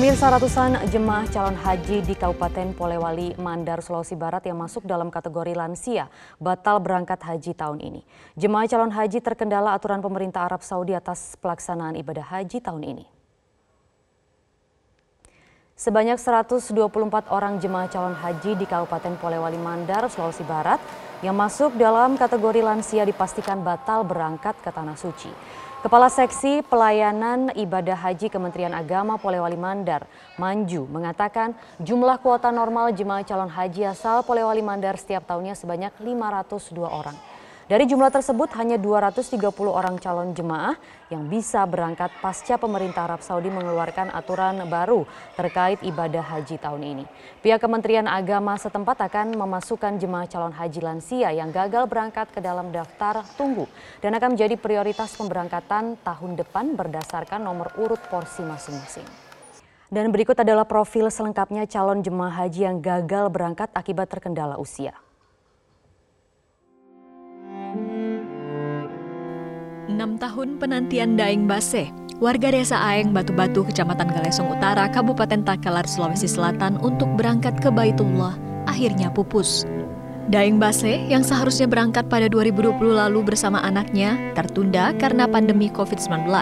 Pemirsa ratusan jemaah calon haji di Kabupaten Polewali Mandar, Sulawesi Barat yang masuk dalam kategori lansia batal berangkat haji tahun ini. Jemaah calon haji terkendala aturan pemerintah Arab Saudi atas pelaksanaan ibadah haji tahun ini. Sebanyak 124 orang jemaah calon haji di Kabupaten Polewali Mandar, Sulawesi Barat yang masuk dalam kategori lansia dipastikan batal berangkat ke Tanah Suci. Kepala Seksi Pelayanan Ibadah Haji Kementerian Agama Polewali Mandar, Manju, mengatakan jumlah kuota normal jemaah calon haji asal Polewali Mandar setiap tahunnya sebanyak 502 orang. Dari jumlah tersebut hanya 230 orang calon jemaah yang bisa berangkat pasca pemerintah Arab Saudi mengeluarkan aturan baru terkait ibadah haji tahun ini. Pihak Kementerian Agama setempat akan memasukkan jemaah calon haji lansia yang gagal berangkat ke dalam daftar tunggu dan akan menjadi prioritas pemberangkatan tahun depan berdasarkan nomor urut porsi masing-masing. Dan berikut adalah profil selengkapnya calon jemaah haji yang gagal berangkat akibat terkendala usia. 6 tahun penantian Daeng Base, warga desa Aeng Batu-Batu, Kecamatan Galesong Utara, Kabupaten Takalar, Sulawesi Selatan untuk berangkat ke Baitullah akhirnya pupus. Daeng Base yang seharusnya berangkat pada 2020 lalu bersama anaknya tertunda karena pandemi COVID-19.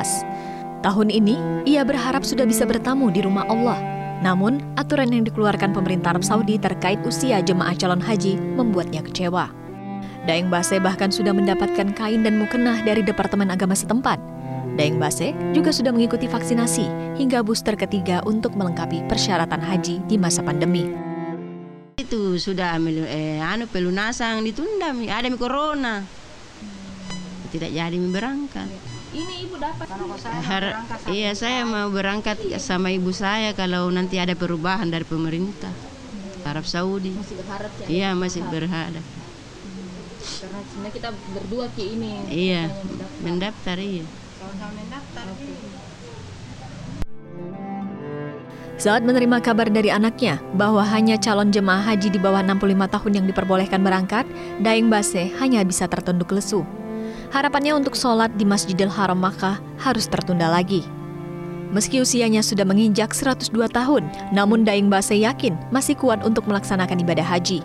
Tahun ini, ia berharap sudah bisa bertamu di rumah Allah. Namun, aturan yang dikeluarkan pemerintah Arab Saudi terkait usia jemaah calon haji membuatnya kecewa. Daeng Base bahkan sudah mendapatkan kain dan mukenah dari Departemen Agama setempat. Daeng Base juga sudah mengikuti vaksinasi hingga booster ketiga untuk melengkapi persyaratan haji di masa pandemi. Itu sudah eh, anu pelunasan ditunda, ada corona. Tidak jadi berangkat. Ini ibu dapat Har Iya, saya mau berangkat sama ibu saya kalau nanti ada perubahan dari pemerintah. Arab Saudi. Masih berharap ya? Iya, masih berharap karena sebenarnya kita berdua ki ini iya mendaftar, iya Saat menerima kabar dari anaknya bahwa hanya calon jemaah haji di bawah 65 tahun yang diperbolehkan berangkat, Daeng Base hanya bisa tertunduk lesu. Harapannya untuk sholat di Masjidil Haram Makkah harus tertunda lagi. Meski usianya sudah menginjak 102 tahun, namun Daeng Base yakin masih kuat untuk melaksanakan ibadah haji.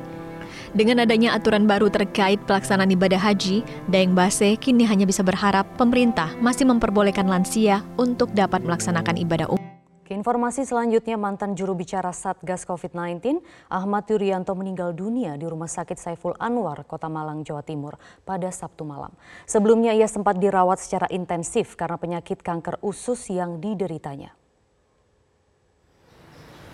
Dengan adanya aturan baru terkait pelaksanaan ibadah haji, Daeng Base kini hanya bisa berharap pemerintah masih memperbolehkan lansia untuk dapat melaksanakan ibadah umum. Informasi selanjutnya mantan juru bicara Satgas COVID-19 Ahmad Yuryanto meninggal dunia di Rumah Sakit Saiful Anwar, Kota Malang, Jawa Timur pada Sabtu malam. Sebelumnya ia sempat dirawat secara intensif karena penyakit kanker usus yang dideritanya.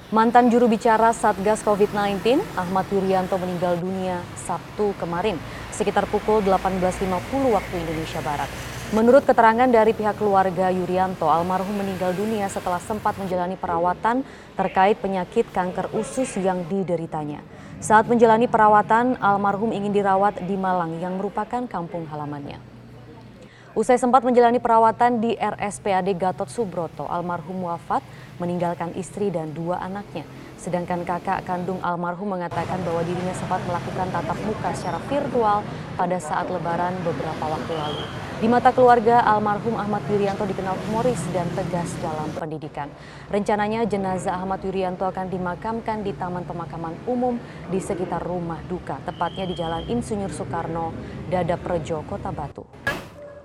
Mantan juru bicara Satgas COVID-19, Ahmad Yuryanto meninggal dunia Sabtu kemarin, sekitar pukul 18.50 waktu Indonesia Barat. Menurut keterangan dari pihak keluarga Yuryanto, almarhum meninggal dunia setelah sempat menjalani perawatan terkait penyakit kanker usus yang dideritanya. Saat menjalani perawatan, almarhum ingin dirawat di Malang yang merupakan kampung halamannya. Usai sempat menjalani perawatan di RSPAD Gatot Subroto, almarhum wafat meninggalkan istri dan dua anaknya. Sedangkan kakak kandung almarhum mengatakan bahwa dirinya sempat melakukan tatap muka secara virtual pada saat lebaran beberapa waktu lalu. Di mata keluarga, almarhum Ahmad Yuryanto dikenal humoris dan tegas dalam pendidikan. Rencananya jenazah Ahmad Yuryanto akan dimakamkan di Taman Pemakaman Umum di sekitar rumah duka, tepatnya di Jalan Insinyur Soekarno, Dadap Rejo, Kota Batu.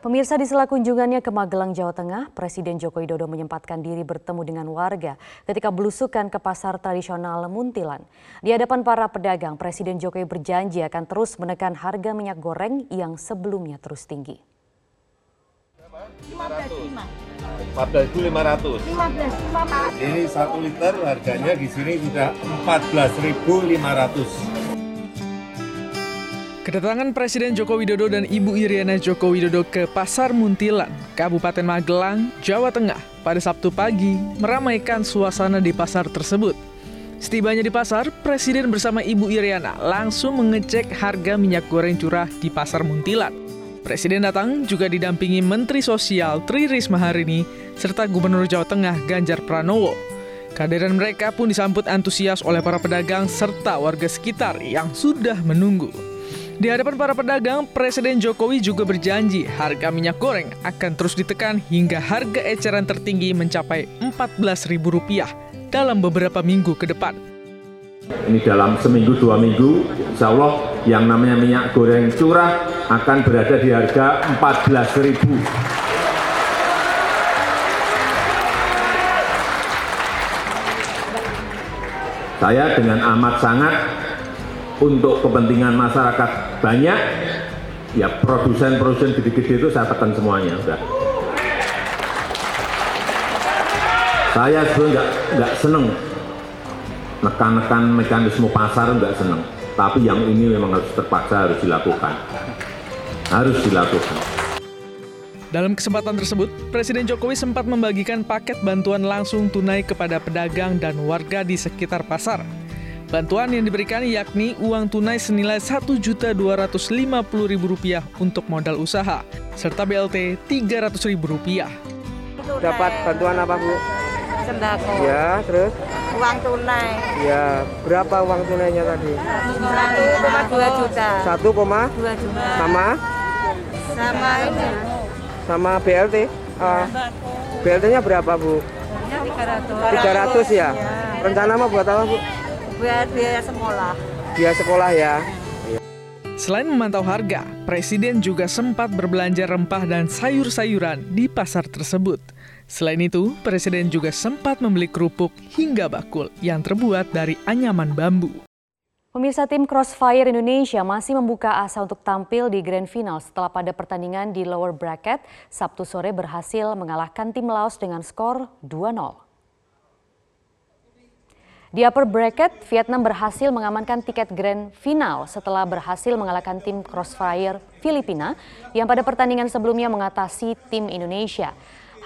Pemirsa di sela kunjungannya ke Magelang, Jawa Tengah, Presiden Joko Widodo menyempatkan diri bertemu dengan warga ketika belusukan ke pasar tradisional Muntilan. Di hadapan para pedagang, Presiden Jokowi berjanji akan terus menekan harga minyak goreng yang sebelumnya terus tinggi. 14.500. Ini satu liter harganya di sini sudah 14.500. Kedatangan Presiden Joko Widodo dan Ibu Iriana Joko Widodo ke Pasar Muntilan, Kabupaten Magelang, Jawa Tengah pada Sabtu pagi meramaikan suasana di pasar tersebut. Setibanya di pasar, Presiden bersama Ibu Iriana langsung mengecek harga minyak goreng curah di Pasar Muntilan. Presiden datang juga didampingi Menteri Sosial Tri Risma Harini serta Gubernur Jawa Tengah Ganjar Pranowo. Kehadiran mereka pun disambut antusias oleh para pedagang serta warga sekitar yang sudah menunggu. Di hadapan para pedagang, Presiden Jokowi juga berjanji harga minyak goreng akan terus ditekan hingga harga eceran tertinggi mencapai Rp14.000 dalam beberapa minggu ke depan. Ini dalam seminggu dua minggu, insya Allah yang namanya minyak goreng curah akan berada di harga 14.000. Saya dengan amat sangat untuk kepentingan masyarakat banyak, ya produsen-produsen gede-gede itu saya tekan semuanya. Udah. Saya sebenarnya nggak nggak seneng nekan-nekan mekanisme pasar nggak seneng. Tapi yang ini memang harus terpaksa harus dilakukan. Harus dilakukan. Dalam kesempatan tersebut, Presiden Jokowi sempat membagikan paket bantuan langsung tunai kepada pedagang dan warga di sekitar pasar. Bantuan yang diberikan yakni uang tunai senilai Rp1.250.000 untuk modal usaha, serta BLT Rp300.000. Dapat bantuan apa, Bu? Sembako. Ya, terus? Uang tunai. Ya, berapa uang tunainya tadi? 1,2 juta. 1,2 juta. Sama? Sama ini. Sama BLT? Uh, BLT-nya berapa, Bu? 300. 300 ya? Rencana mau buat apa, Bu? Buat biaya sekolah. Biaya sekolah ya. Selain memantau harga, Presiden juga sempat berbelanja rempah dan sayur-sayuran di pasar tersebut. Selain itu, Presiden juga sempat membeli kerupuk hingga bakul yang terbuat dari anyaman bambu. Pemirsa tim Crossfire Indonesia masih membuka asa untuk tampil di Grand Final setelah pada pertandingan di lower bracket Sabtu sore berhasil mengalahkan tim Laos dengan skor 2-0. Di upper bracket, Vietnam berhasil mengamankan tiket grand final setelah berhasil mengalahkan tim Crossfire Filipina yang pada pertandingan sebelumnya mengatasi tim Indonesia.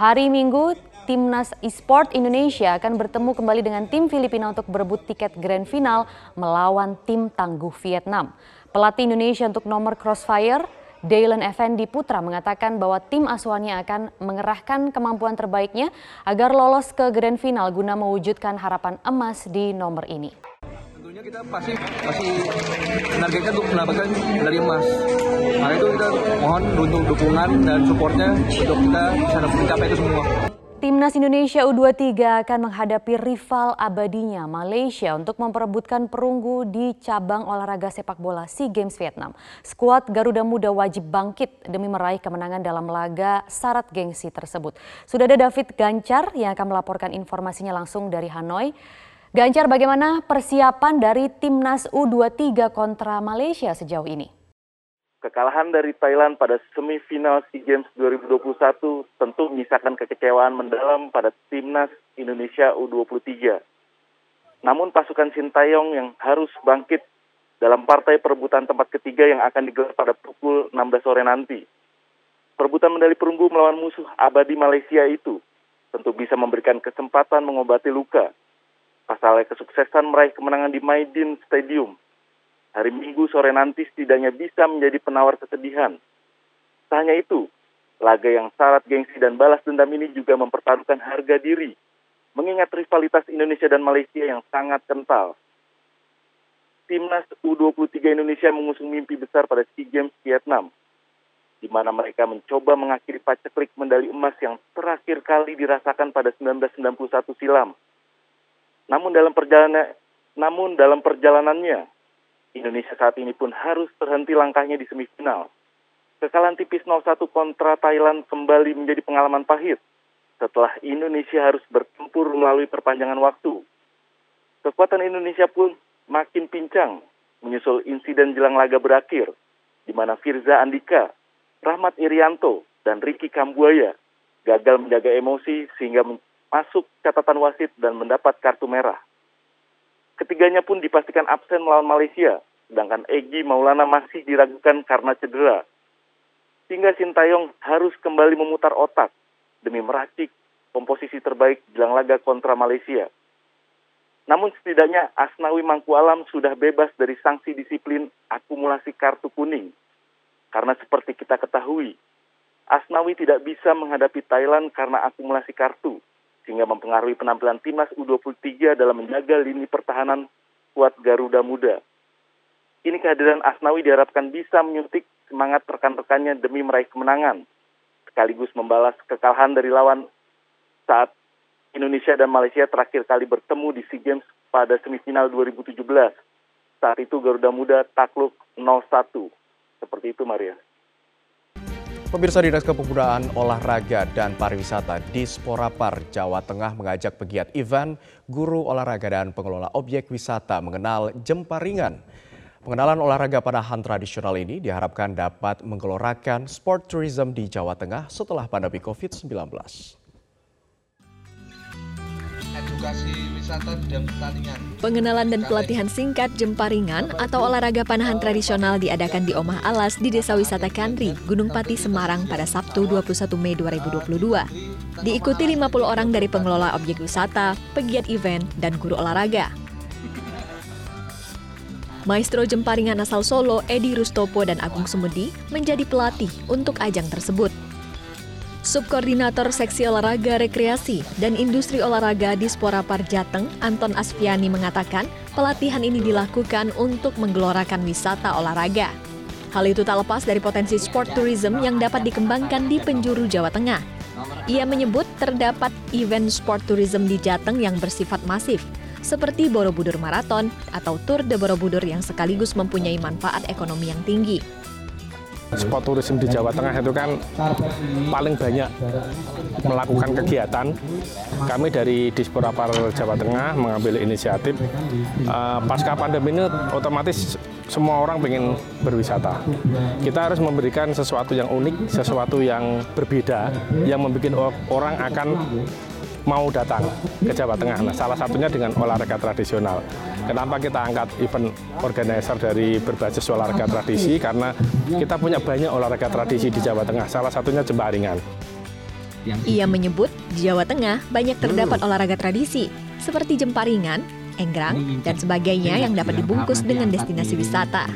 Hari Minggu, Timnas Esport Indonesia akan bertemu kembali dengan tim Filipina untuk berebut tiket grand final melawan tim tangguh Vietnam. Pelatih Indonesia untuk nomor Crossfire, Daylan Effendi Putra mengatakan bahwa tim asuhannya akan mengerahkan kemampuan terbaiknya agar lolos ke grand final guna mewujudkan harapan emas di nomor ini. Tentunya kita pasti masih menargetkan untuk mendapatkan medali emas. Maka itu kita mohon untuk dukungan dan supportnya untuk kita bisa mencapai itu semua. Timnas Indonesia U23 akan menghadapi rival abadinya Malaysia untuk memperebutkan perunggu di cabang olahraga sepak bola SEA Games Vietnam. Skuad Garuda Muda wajib bangkit demi meraih kemenangan dalam laga syarat gengsi tersebut. Sudah ada David Gancar yang akan melaporkan informasinya langsung dari Hanoi. Gancar, bagaimana persiapan dari Timnas U23 kontra Malaysia sejauh ini? Kekalahan dari Thailand pada semifinal SEA Games 2021 tentu menyisakan kekecewaan mendalam pada timnas Indonesia U23. Namun pasukan Sintayong yang harus bangkit dalam partai perebutan tempat ketiga yang akan digelar pada pukul 16 sore nanti. Perebutan medali perunggu melawan musuh abadi Malaysia itu tentu bisa memberikan kesempatan mengobati luka. Pasalnya kesuksesan meraih kemenangan di Maidin Stadium hari Minggu sore nanti setidaknya bisa menjadi penawar kesedihan. Tak hanya itu, laga yang syarat gengsi dan balas dendam ini juga mempertaruhkan harga diri, mengingat rivalitas Indonesia dan Malaysia yang sangat kental. Timnas U23 Indonesia mengusung mimpi besar pada SEA Games Vietnam, di mana mereka mencoba mengakhiri paceklik medali emas yang terakhir kali dirasakan pada 1991 silam. Namun dalam perjalanan namun dalam perjalanannya, Indonesia saat ini pun harus terhenti langkahnya di semifinal. Kekalahan tipis 0-1 kontra Thailand kembali menjadi pengalaman pahit setelah Indonesia harus bertempur melalui perpanjangan waktu. Kekuatan Indonesia pun makin pincang menyusul insiden jelang laga berakhir, di mana Firza Andika, Rahmat Irianto, dan Ricky Kambuaya gagal menjaga emosi sehingga masuk catatan wasit dan mendapat kartu merah. Ketiganya pun dipastikan absen melawan Malaysia, sedangkan Egi Maulana masih diragukan karena cedera. Sehingga Sintayong harus kembali memutar otak demi meracik komposisi terbaik jelang laga kontra Malaysia. Namun setidaknya Asnawi Mangku Alam sudah bebas dari sanksi disiplin akumulasi kartu kuning. Karena seperti kita ketahui, Asnawi tidak bisa menghadapi Thailand karena akumulasi kartu sehingga mempengaruhi penampilan timnas U23 dalam menjaga lini pertahanan kuat Garuda Muda. Ini kehadiran Asnawi diharapkan bisa menyuntik semangat rekan-rekannya demi meraih kemenangan, sekaligus membalas kekalahan dari lawan saat Indonesia dan Malaysia terakhir kali bertemu di SEA Games pada semifinal 2017. Saat itu Garuda Muda takluk 0-1. Seperti itu Maria. Pemirsa Dinas Kepemudaan Olahraga dan Pariwisata di Sporapar, Jawa Tengah mengajak pegiat event, guru olahraga dan pengelola objek wisata mengenal jemparingan. Pengenalan olahraga panahan tradisional ini diharapkan dapat menggelorakan sport tourism di Jawa Tengah setelah pandemi COVID-19 edukasi wisata dan pertanian. Pengenalan dan pelatihan singkat jemparingan atau olahraga panahan tradisional diadakan di Omah Alas di Desa Wisata Kandri, Gunung Pati, Semarang pada Sabtu 21 Mei 2022. Diikuti 50 orang dari pengelola objek wisata, pegiat event, dan guru olahraga. Maestro jemparingan asal Solo, Edi Rustopo dan Agung Sumedi menjadi pelatih untuk ajang tersebut. Subkoordinator Seksi Olahraga Rekreasi dan Industri Olahraga di Sporapar Jateng, Anton Asfiani mengatakan pelatihan ini dilakukan untuk menggelorakan wisata olahraga. Hal itu tak lepas dari potensi sport tourism yang dapat dikembangkan di penjuru Jawa Tengah. Ia menyebut terdapat event sport tourism di Jateng yang bersifat masif, seperti Borobudur Marathon atau Tour de Borobudur yang sekaligus mempunyai manfaat ekonomi yang tinggi. Sport tourism di Jawa Tengah itu kan paling banyak melakukan kegiatan. Kami dari Disporapar Jawa Tengah mengambil inisiatif uh, pasca pandemi ini otomatis semua orang ingin berwisata. Kita harus memberikan sesuatu yang unik, sesuatu yang berbeda, yang membuat orang akan mau datang ke Jawa Tengah. Nah, salah satunya dengan olahraga tradisional. Kenapa kita angkat event organizer dari berbasis olahraga tradisi? Karena kita punya banyak olahraga tradisi di Jawa Tengah, salah satunya jemparingan. Ia menyebut di Jawa Tengah banyak terdapat olahraga tradisi seperti jemparingan, enggrang, dan sebagainya yang dapat dibungkus dengan destinasi wisata.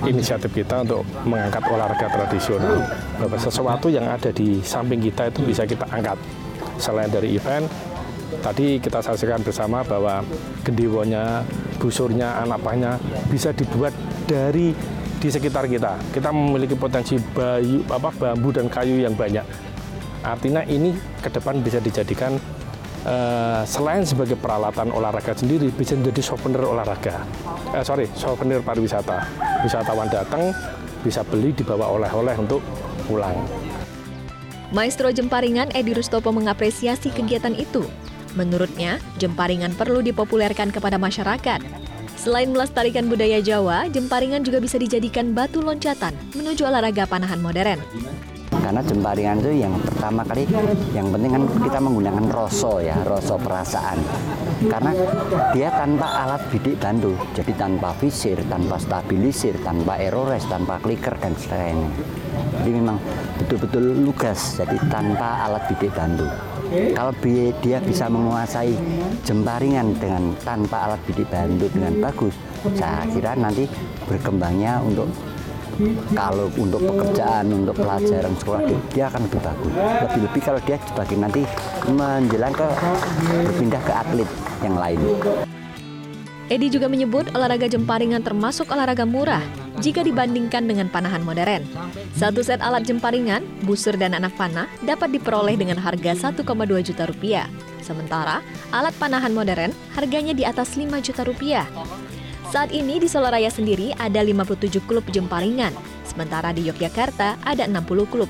Inisiatif kita untuk mengangkat olahraga tradisional, bahwa sesuatu yang ada di samping kita itu bisa kita angkat. Selain dari event, tadi kita saksikan bersama bahwa gendewonya, busurnya, anak panahnya bisa dibuat dari di sekitar kita. Kita memiliki potensi bayu, apa, bambu dan kayu yang banyak. Artinya ini ke depan bisa dijadikan uh, selain sebagai peralatan olahraga sendiri bisa menjadi souvenir olahraga. Eh, sorry, souvenir pariwisata. Wisatawan datang bisa beli dibawa oleh-oleh untuk pulang. Maestro Jemparingan Edi Rustopo mengapresiasi kegiatan itu. Menurutnya, jemparingan perlu dipopulerkan kepada masyarakat. Selain melestarikan budaya Jawa, jemparingan juga bisa dijadikan batu loncatan menuju olahraga panahan modern karena jemparingan itu yang pertama kali yang penting kan kita menggunakan roso ya roso perasaan karena dia tanpa alat bidik bantu. Jadi tanpa visir tanpa stabilisir tanpa erores tanpa clicker dan sebagainya. Jadi memang betul-betul lugas. Jadi tanpa alat bidik bantu. Kalau dia bisa menguasai jemparingan dengan tanpa alat bidik bantu dengan bagus saya kira nanti berkembangnya untuk kalau untuk pekerjaan, untuk pelajaran sekolah dia akan lebih bagus. Lebih-lebih kalau dia sebagai nanti menjelang ke berpindah ke atlet yang lain. Edi juga menyebut olahraga jemparingan termasuk olahraga murah jika dibandingkan dengan panahan modern. Satu set alat jemparingan, busur dan anak panah dapat diperoleh dengan harga 1,2 juta rupiah. Sementara alat panahan modern harganya di atas 5 juta rupiah. Saat ini di Soloraya sendiri ada 57 klub jemparingan, sementara di Yogyakarta ada 60 klub.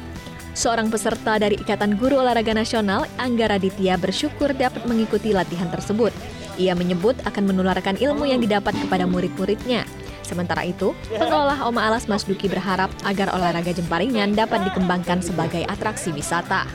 Seorang peserta dari Ikatan Guru Olahraga Nasional, Anggara Ditya bersyukur dapat mengikuti latihan tersebut. Ia menyebut akan menularkan ilmu yang didapat kepada murid-muridnya. Sementara itu, pengelola Oma Alas Mas Duki berharap agar olahraga jemparingan dapat dikembangkan sebagai atraksi wisata.